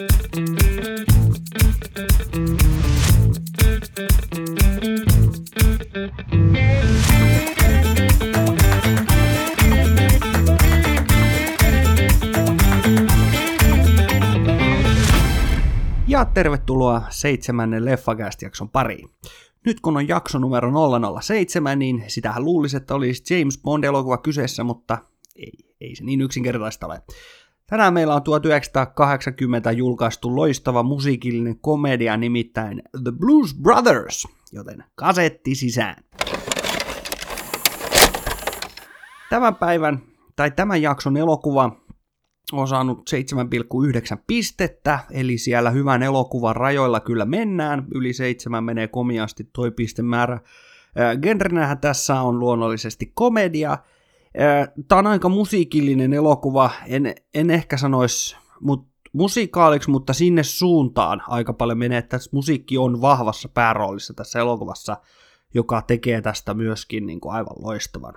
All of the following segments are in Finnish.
Ja tervetuloa seitsemännen Leffagast-jakson pariin. Nyt kun on jakso numero 007, niin sitähän luulisi, että olisi James Bond-elokuva kyseessä, mutta ei, ei se niin yksinkertaista ole. Tänään meillä on 1980 julkaistu loistava musiikillinen komedia nimittäin The Blues Brothers, joten kasetti sisään. Tämän päivän tai tämän jakson elokuva on saanut 7,9 pistettä, eli siellä hyvän elokuvan rajoilla kyllä mennään, yli 7 menee komiasti toi pistemäärä. Genrenähän tässä on luonnollisesti komedia. Tämä on aika musiikillinen elokuva, en, en ehkä sanoisi mut, musikaaliksi, mutta sinne suuntaan aika paljon menee, että musiikki on vahvassa pääroolissa tässä elokuvassa, joka tekee tästä myöskin niin kuin aivan loistavan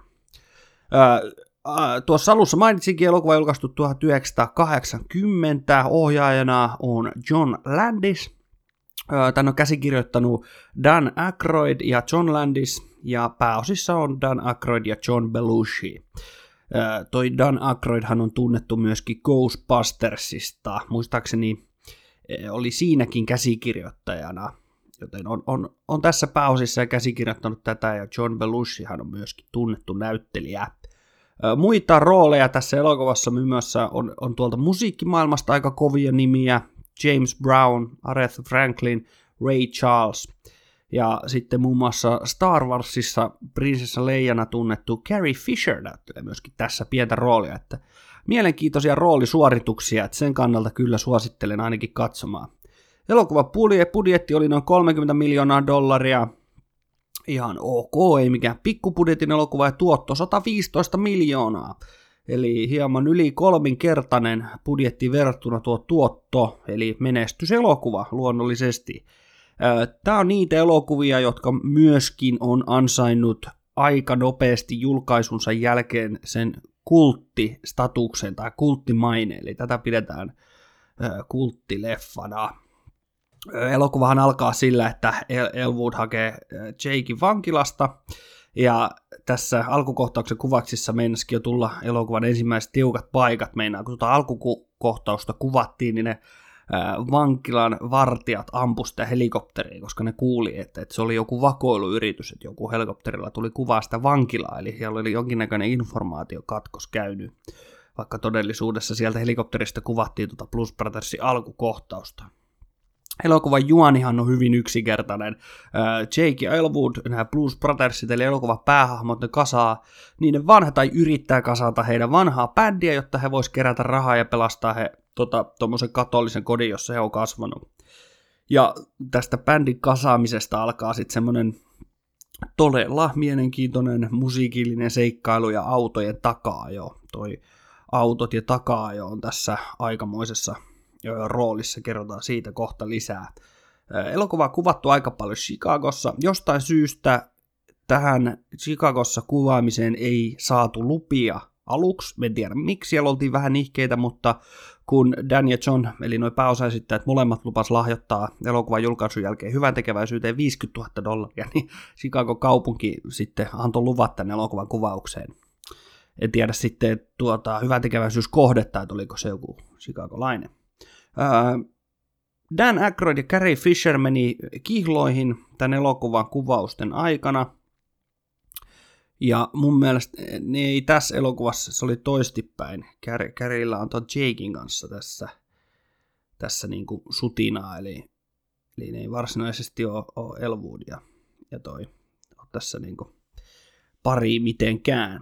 tuossa alussa mainitsinkin elokuva julkaistu 1980. Ohjaajana on John Landis. Tän on käsikirjoittanut Dan Aykroyd ja John Landis, ja pääosissa on Dan Aykroyd ja John Belushi. Toi Dan Aykroydhan on tunnettu myöskin Ghostbustersista, muistaakseni oli siinäkin käsikirjoittajana, joten on, on, on tässä pääosissa ja käsikirjoittanut tätä, ja John Belushihan on myöskin tunnettu näyttelijä. Muita rooleja tässä elokuvassa myös on, on tuolta musiikkimaailmasta aika kovia nimiä. James Brown, Aretha Franklin, Ray Charles. Ja sitten muun muassa Star Warsissa prinsessa Leijana tunnettu Carrie Fisher näyttelee myöskin tässä pientä roolia, että mielenkiintoisia roolisuorituksia, että sen kannalta kyllä suosittelen ainakin katsomaan. Elokuva budjetti oli noin 30 miljoonaa dollaria, ihan ok, ei mikään pikkupudjetin elokuva ja tuotto 115 miljoonaa. Eli hieman yli kolminkertainen budjetti verrattuna tuo tuotto, eli menestyselokuva luonnollisesti. Tämä on niitä elokuvia, jotka myöskin on ansainnut aika nopeasti julkaisunsa jälkeen sen kulttistatuksen tai kulttimaine, eli tätä pidetään kulttileffana. Elokuvahan alkaa sillä, että Elwood hakee Jakein vankilasta, ja tässä alkukohtauksen kuvaksissa meinasikin jo tulla elokuvan ensimmäiset tiukat paikat, meinaa, kun tuota alkukohtausta kuvattiin, niin ne vankilan vartijat ampuivat sitä helikopteria, koska ne kuuli, että, että se oli joku vakoiluyritys, että joku helikopterilla tuli kuvaa sitä vankilaa, eli siellä oli jonkinnäköinen informaatiokatkos käynyt, vaikka todellisuudessa sieltä helikopterista kuvattiin tuota Plus Brothersin alkukohtausta. Elokuvan juonihan on hyvin yksinkertainen. Jake ja Elwood, nämä Blues Brothersit, eli elokuvan päähahmot, ne kasaa niiden vanha tai yrittää kasata heidän vanhaa bändiä, jotta he vois kerätä rahaa ja pelastaa he tuommoisen tota, katolisen kodin, jossa he on kasvanut. Ja tästä bändin kasaamisesta alkaa sitten semmoinen todella mielenkiintoinen musiikillinen seikkailu ja autojen takaa jo. Toi autot ja takaa jo on tässä aikamoisessa roolissa, kerrotaan siitä kohta lisää. Elokuva on kuvattu aika paljon Chicagossa. Jostain syystä tähän Chicagossa kuvaamiseen ei saatu lupia aluksi. En tiedä miksi, siellä oltiin vähän ihkeitä, mutta kun Dan ja John, eli noin pääosaisittajat, molemmat lupas lahjoittaa elokuvan julkaisun jälkeen hyvän tekeväisyyteen 50 000 dollaria, niin Chicago kaupunki sitten antoi luvat tänne elokuvan kuvaukseen. En tiedä sitten tuota, hyvän tekeväisyys kohdetta, että oliko se joku Chicago-lainen. Dan Aykroyd ja Carrie Fisher meni kihloihin tämän elokuvan kuvausten aikana. Ja mun mielestä ne ei tässä elokuvassa, se oli toistipäin. Carrieilla on tuon Jakein kanssa tässä, tässä niin kuin sutinaa, eli, eli ne ei varsinaisesti ole, ole Elwood ja, toi ole tässä niin kuin pari mitenkään.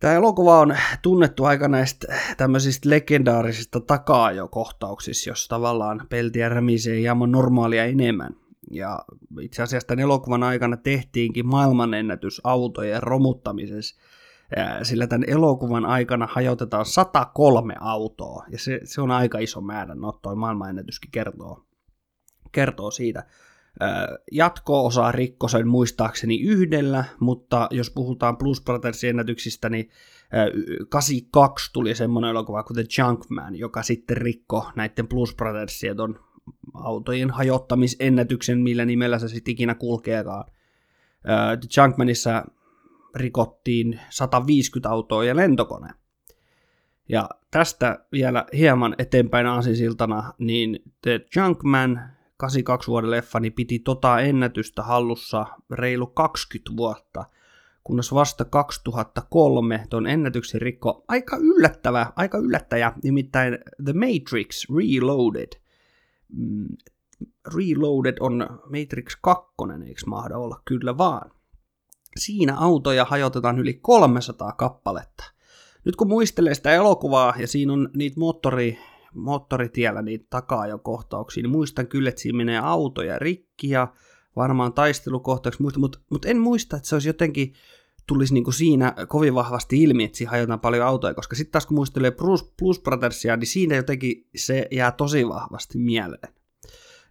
Tämä elokuva on tunnettu aika näistä tämmöisistä legendaarisista takaajokohtauksista, jos tavallaan peltiä rämisee hieman normaalia enemmän. Ja itse asiassa tämän elokuvan aikana tehtiinkin maailmanennätys autojen romuttamisessa, sillä tämän elokuvan aikana hajotetaan 103 autoa, ja se, se on aika iso määrä, no toi maailmanennätyskin kertoo, kertoo siitä. Jatko-osa rikko sen muistaakseni yhdellä, mutta jos puhutaan Plus Brothersin ennätyksistä, niin 82 tuli semmoinen elokuva kuten Junkman, joka sitten rikko näiden Blues Brothersien autojen hajottamisennätyksen, millä nimellä se sitten ikinä kulkeekaan. The Junkmanissa rikottiin 150 autoa ja lentokone. Ja tästä vielä hieman eteenpäin aasinsiltana, niin The Junkman 82 vuoden leffa niin piti tota ennätystä hallussa reilu 20 vuotta, kunnes vasta 2003 ton ennätyksen rikko aika yllättävä, aika yllättäjä, nimittäin The Matrix Reloaded. Mm, Reloaded on Matrix 2, eikö mahda olla? Kyllä vaan. Siinä autoja hajotetaan yli 300 kappaletta. Nyt kun muistelee sitä elokuvaa ja siinä on niitä moottori, moottoritiellä niitä takaa jo kohtauksia, niin muistan kyllä, että siinä menee autoja rikki ja varmaan taistelukohtauksia, mutta, mutta, mutta en muista, että se olisi jotenkin tulisi niin kuin siinä kovin vahvasti ilmi, että siinä hajotaan paljon autoja, koska sitten taas kun muistelee Bruce, Blues Brothersia, niin siinä jotenkin se jää tosi vahvasti mieleen.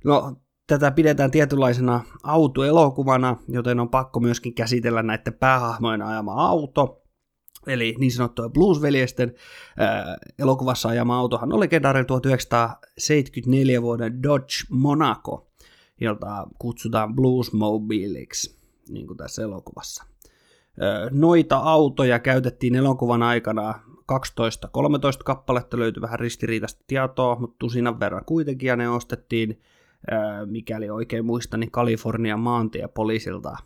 No, tätä pidetään tietynlaisena autoelokuvana, joten on pakko myöskin käsitellä näiden päähahmojen ajama auto. Eli niin sanottuja Blues-veljesten äh, elokuvassa ajama autohan on legendaarinen 1974 vuoden Dodge Monaco, jota kutsutaan Bluesmobileiksi, niin kuin tässä elokuvassa. Noita autoja käytettiin elokuvan aikana 12-13 kappaletta, löytyi vähän ristiriitaista tietoa, mutta tusinan verran kuitenkin, ja ne ostettiin mikäli oikein muistan, niin Kalifornian maantiepoliisilta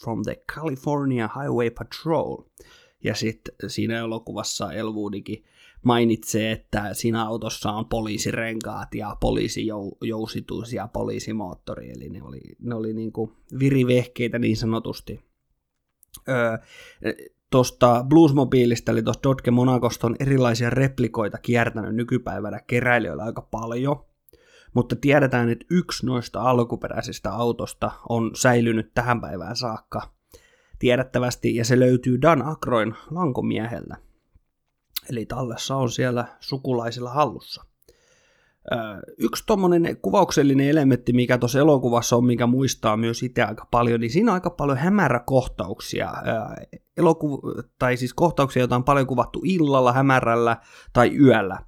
From the California Highway Patrol. Ja sitten siinä elokuvassa Elwoodikin mainitsee, että siinä autossa on poliisirenkaat ja poliisijousitus ja poliisimoottori, eli ne oli, ne oli niin kuin virivehkeitä niin sanotusti. Tuosta Bluesmobiilista, eli tuosta Dodge Monacosta on erilaisia replikoita kiertänyt nykypäivänä keräilijöillä aika paljon mutta tiedetään, että yksi noista alkuperäisistä autosta on säilynyt tähän päivään saakka tiedettävästi, ja se löytyy Dan Akroin lankomiehellä. Eli tallessa on siellä sukulaisilla hallussa. Yksi tuommoinen kuvauksellinen elementti, mikä tuossa elokuvassa on, mikä muistaa myös itse aika paljon, niin siinä on aika paljon hämäräkohtauksia. Elokuv- tai siis kohtauksia, joita on paljon kuvattu illalla, hämärällä tai yöllä.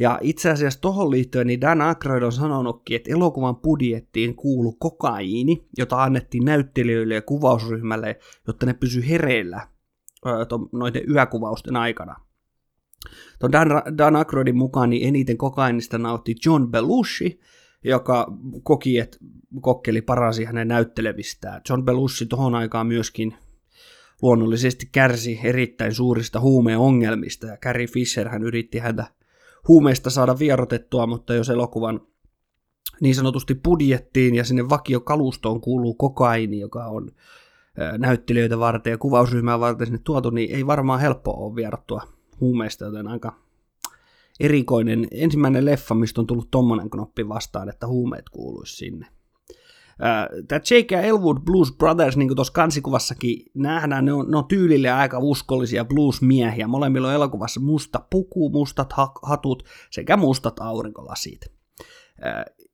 Ja itse asiassa tuohon liittyen niin Dan Aykroyd on sanonutkin, että elokuvan budjettiin kuulu kokaiini, jota annettiin näyttelijöille ja kuvausryhmälle, jotta ne pysy hereillä noiden yökuvausten aikana. Tuon Dan, Dan Aykroydin mukaan niin eniten kokainista nautti John Belushi, joka koki, että kokkeli paransi hänen näyttelevistään. John Belushi tuohon aikaan myöskin luonnollisesti kärsi erittäin suurista huumeongelmista, ja Carrie Fisher hän yritti häntä huumeista saada vierotettua, mutta jos elokuvan niin sanotusti budjettiin ja sinne vakiokalustoon kuuluu kokaini, joka on näyttelijöitä varten ja kuvausryhmää varten sinne tuotu, niin ei varmaan helppo ole vierottua huumeista, joten aika erikoinen ensimmäinen leffa, mistä on tullut tommonen knoppi vastaan, että huumeet kuuluisi sinne. Tämä Jake ja Elwood Blues Brothers, niin kuin tuossa kansikuvassakin nähdään, ne on, ne on tyylille aika uskollisia bluesmiehiä. Molemmilla on elokuvassa musta puku, mustat hatut sekä mustat aurinkolasit.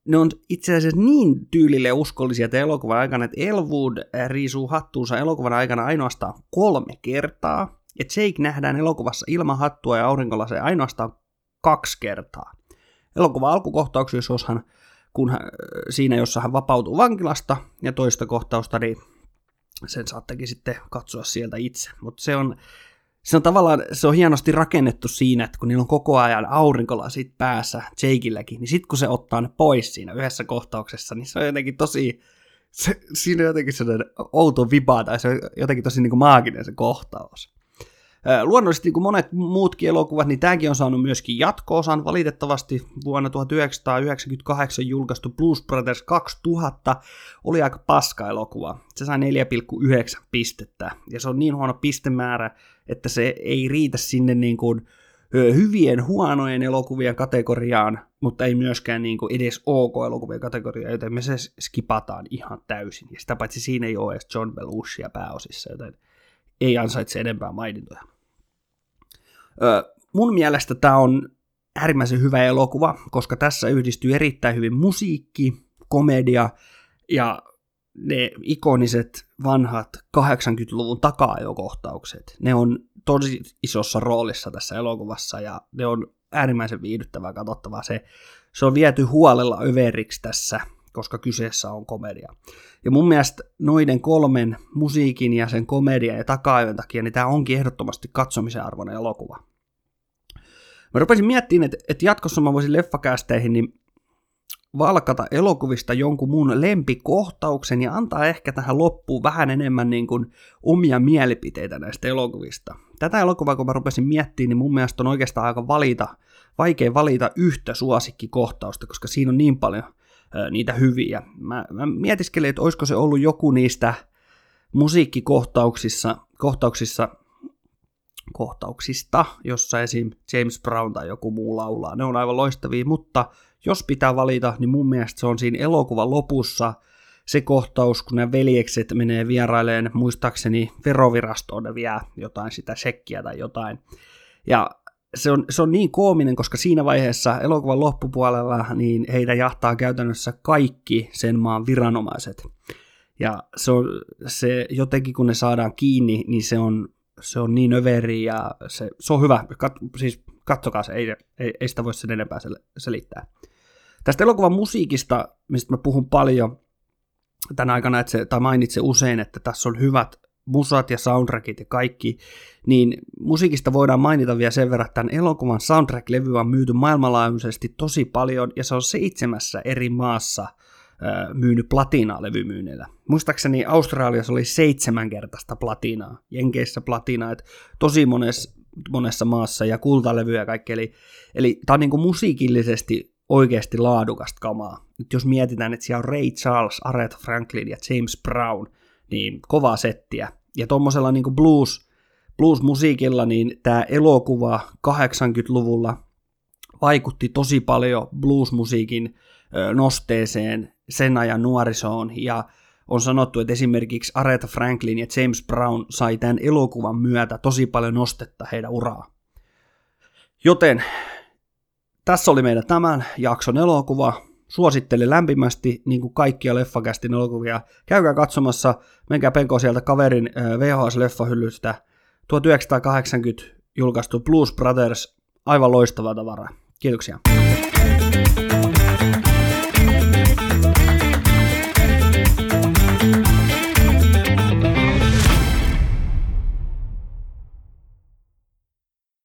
Ne on itse asiassa niin tyylille uskollisia että elokuvan aikana, että Elwood riisuu hattuunsa elokuvan aikana ainoastaan kolme kertaa, ja Jake nähdään elokuvassa ilman hattua ja aurinkolaseja ainoastaan kaksi kertaa. Elokuvan alkukohtauksessa, jos hän kun hän, siinä, jossa hän vapautuu vankilasta, ja toista kohtausta, niin sen saattekin sitten katsoa sieltä itse. Mutta se on, se on tavallaan, se on hienosti rakennettu siinä, että kun niillä on koko ajan aurinkolasit päässä Jakeilläkin, niin sitten kun se ottaa ne pois siinä yhdessä kohtauksessa, niin se on jotenkin tosi, se, siinä on jotenkin sellainen outo viba, tai se on jotenkin tosi niin kuin maaginen se kohtaus. Luonnollisesti niin kuin monet muutkin elokuvat, niin tämäkin on saanut myöskin jatko-osan. Valitettavasti vuonna 1998 julkaistu Blues Brothers 2000 oli aika paska elokuva. Se sai 4,9 pistettä, ja se on niin huono pistemäärä, että se ei riitä sinne niin kuin hyvien huonojen elokuvien kategoriaan, mutta ei myöskään niin kuin edes ok-elokuvien kategoriaan, joten me se skipataan ihan täysin. Ja sitä paitsi siinä ei ole edes John Belushia pääosissa, joten ei ansaitse enempää mainintoja. Mun mielestä tämä on äärimmäisen hyvä elokuva, koska tässä yhdistyy erittäin hyvin musiikki, komedia ja ne ikoniset vanhat 80-luvun taka kohtaukset. Ne on tosi isossa roolissa tässä elokuvassa ja ne on äärimmäisen viihdyttävää katsottavaa. Se, se on viety huolella överiksi tässä, koska kyseessä on komedia. Ja mun mielestä noiden kolmen musiikin ja sen komedian ja taka takia, niin tämä onkin ehdottomasti katsomisen arvoinen elokuva. Mä rupesin miettimään, että, että jatkossa mä voisin leffakästeihin niin valkata elokuvista jonkun mun lempikohtauksen ja antaa ehkä tähän loppuun vähän enemmän niin kuin omia mielipiteitä näistä elokuvista. Tätä elokuvaa, kun mä rupesin miettimään, niin mun mielestä on oikeastaan aika valita, vaikea valita yhtä suosikkikohtausta, koska siinä on niin paljon niitä hyviä. Mä, mä mietiskelin, että olisiko se ollut joku niistä musiikkikohtauksissa kohtauksissa, kohtauksista, jossa esim. James Brown tai joku muu laulaa. Ne on aivan loistavia, mutta jos pitää valita, niin mun mielestä se on siinä elokuvan lopussa se kohtaus, kun ne veljekset menee vieraileen, muistaakseni verovirastoon ne vie jotain sitä sekkiä tai jotain. Ja se on, se on niin koominen, koska siinä vaiheessa elokuvan loppupuolella niin heitä jahtaa käytännössä kaikki sen maan viranomaiset. Ja se, on, se jotenkin kun ne saadaan kiinni, niin se on, se on niin överi ja se, se on hyvä. Kat, siis kattokaa se, ei, ei, ei sitä voi sen enempää selittää. Tästä elokuvan musiikista, mistä mä puhun paljon tänä aikana, että se, tai mainitsen usein, että tässä on hyvät musat ja soundtrackit ja kaikki, niin musiikista voidaan mainita vielä sen verran, että tämän elokuvan soundtrack-levy on myyty maailmanlaajuisesti tosi paljon, ja se on seitsemässä eri maassa myynyt platinaa levymyynnillä. Muistaakseni Australiassa oli seitsemänkertaista platinaa, Jenkeissä platinaa, että tosi monessa, monessa maassa ja kultalevyjä ja kaikki. Eli, eli tämä on niin kuin musiikillisesti oikeasti laadukasta kamaa. Nyt jos mietitään, että siellä on Ray Charles, Aretha Franklin ja James Brown, niin kovaa settiä. Ja tuommoisella niin blues, blues-musiikilla, niin tämä elokuva 80-luvulla vaikutti tosi paljon blues-musiikin nosteeseen sen ajan nuorisoon, ja on sanottu, että esimerkiksi Aretha Franklin ja James Brown sai tämän elokuvan myötä tosi paljon nostetta heidän uraa. Joten tässä oli meidän tämän jakson elokuva. Suosittelen lämpimästi, niin kuin kaikkia Leffakästin elokuvia. Käykää katsomassa, menkää penkoon sieltä kaverin VHS-leffahyllystä. 1980 julkaistu Blues Brothers, aivan loistava tavara. Kiitoksia.